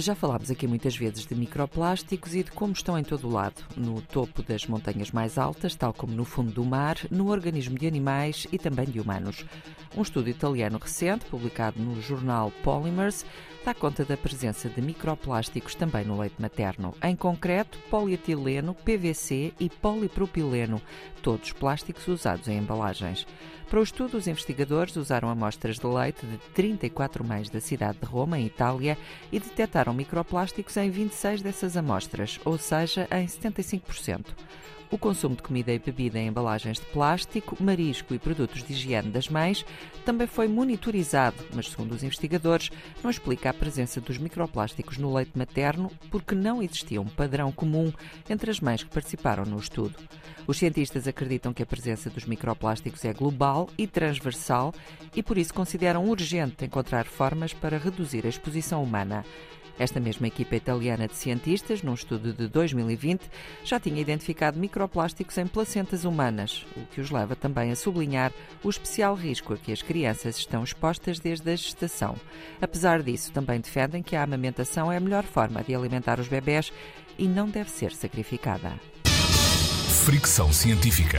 Já falámos aqui muitas vezes de microplásticos e de como estão em todo o lado, no topo das montanhas mais altas, tal como no fundo do mar, no organismo de animais e também de humanos. Um estudo italiano recente, publicado no jornal Polymers, dá conta da presença de microplásticos também no leite materno. Em concreto, polietileno, PVC e polipropileno, todos plásticos usados em embalagens. Para o estudo, os investigadores usaram amostras de leite de 34 mães da cidade de Roma, em Itália, e detectaram microplásticos em 26 dessas amostras, ou seja, em 75%. O consumo de comida e bebida em embalagens de plástico, marisco e produtos de higiene das mães também foi monitorizado, mas, segundo os investigadores, não explica a presença dos microplásticos no leite materno porque não existia um padrão comum entre as mães que participaram no estudo. Os cientistas acreditam que a presença dos microplásticos é global e transversal e, por isso, consideram urgente encontrar formas para reduzir a exposição humana. Esta mesma equipa italiana de cientistas, num estudo de 2020, já tinha identificado microplásticos em placentas humanas, o que os leva também a sublinhar o especial risco a que as crianças estão expostas desde a gestação. Apesar disso, também defendem que a amamentação é a melhor forma de alimentar os bebés e não deve ser sacrificada. Fricção científica.